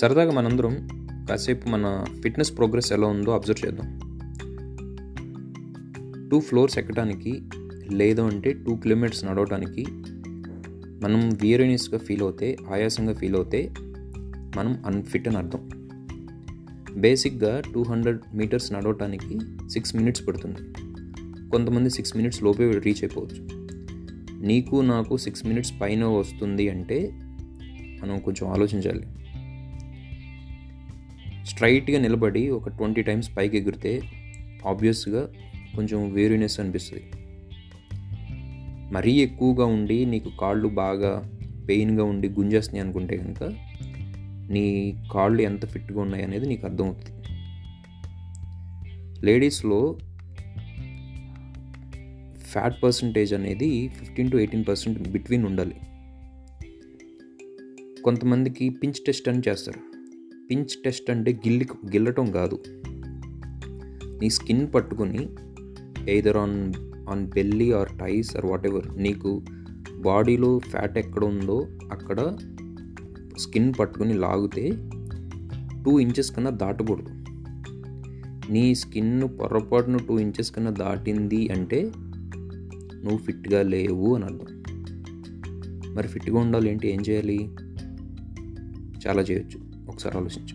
సరదాగా మనందరం కాసేపు మన ఫిట్నెస్ ప్రోగ్రెస్ ఎలా ఉందో అబ్జర్వ్ చేద్దాం. టూ ఫ్లోర్స్ ఎక్కడానికి లేదు అంటే టూ కిలోమీటర్స్ నడవడానికి మనం వీరియనియస్గా ఫీల్ అవుతే ఆయాసంగా ఫీల్ అవుతే మనం అన్ఫిట్ అని అర్థం. బేసిక్గా టూ హండ్రెడ్ మీటర్స్ నడవటానికి సిక్స్ మినిట్స్ పడుతుంది. కొంతమంది సిక్స్ మినిట్స్ లోపే రీచ్ అయిపోవచ్చు. నీకు నాకు సిక్స్ మినిట్స్ పైన వస్తుంది అంటే మనం కొంచెం ఆలోచించాలి. స్ట్రైట్గా నిలబడి ఒక ట్వంటీ టైమ్స్ పైకి ఎగిరితే ఆబ్వియస్గా కొంచెం వేరునెస్ అనిపిస్తుంది. మరీ ఎక్కువగా ఉండి నీకు కాళ్ళు బాగా పెయిన్గా ఉండి గుంజేస్తున్నాయి అనుకుంటే కనుక నీ కాళ్ళు ఎంత ఫిట్గా ఉన్నాయి అనేది నీకు అర్థమవుతుంది. లేడీస్లో ఫ్యాట్ పర్సంటేజ్ అనేది fifteen to eighteen percent between ఉండాలి. కొంతమందికి పించ్ టెస్ట్ అని చేస్తారు. పించ్ టెస్ట్ అంటే గిల్లి గిల్లటం కాదు. నీ స్కిన్ పట్టుకుని either on on belly or thighs or whatever నీకు బాడీలో ఫ్యాట్ ఎక్కడ ఉందో అక్కడ స్కిన్ పట్టుకుని లాగితే టూ ఇంచెస్ కన్నా దాటకూడదు. నీ స్కిన్ పొరపాటున టూ ఇంచెస్ కన్నా దాటింది అంటే నువ్వు ఫిట్గా లేవు అని అర్థం. మరి ఫిట్గా ఉండాలి ఏంటి ఏం చేయాలి? చాలా చేయొచ్చు. ሰራለች ነች።